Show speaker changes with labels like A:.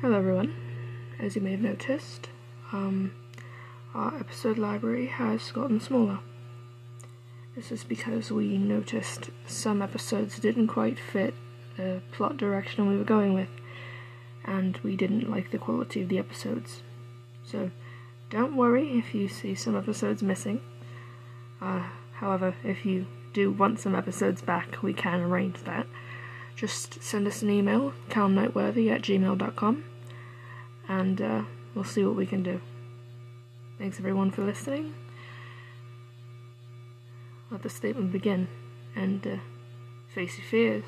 A: Hello, everyone. As you may have noticed, um, our episode library has gotten smaller. This is because we noticed some episodes didn't quite fit the plot direction we were going with, and we didn't like the quality of the episodes. So, don't worry if you see some episodes missing. Uh, however, if you do want some episodes back, we can arrange that. Just send us an email, callumnightworthy at gmail.com, and uh, we'll see what we can do. Thanks everyone for listening. Let the statement begin, and uh, face your fears.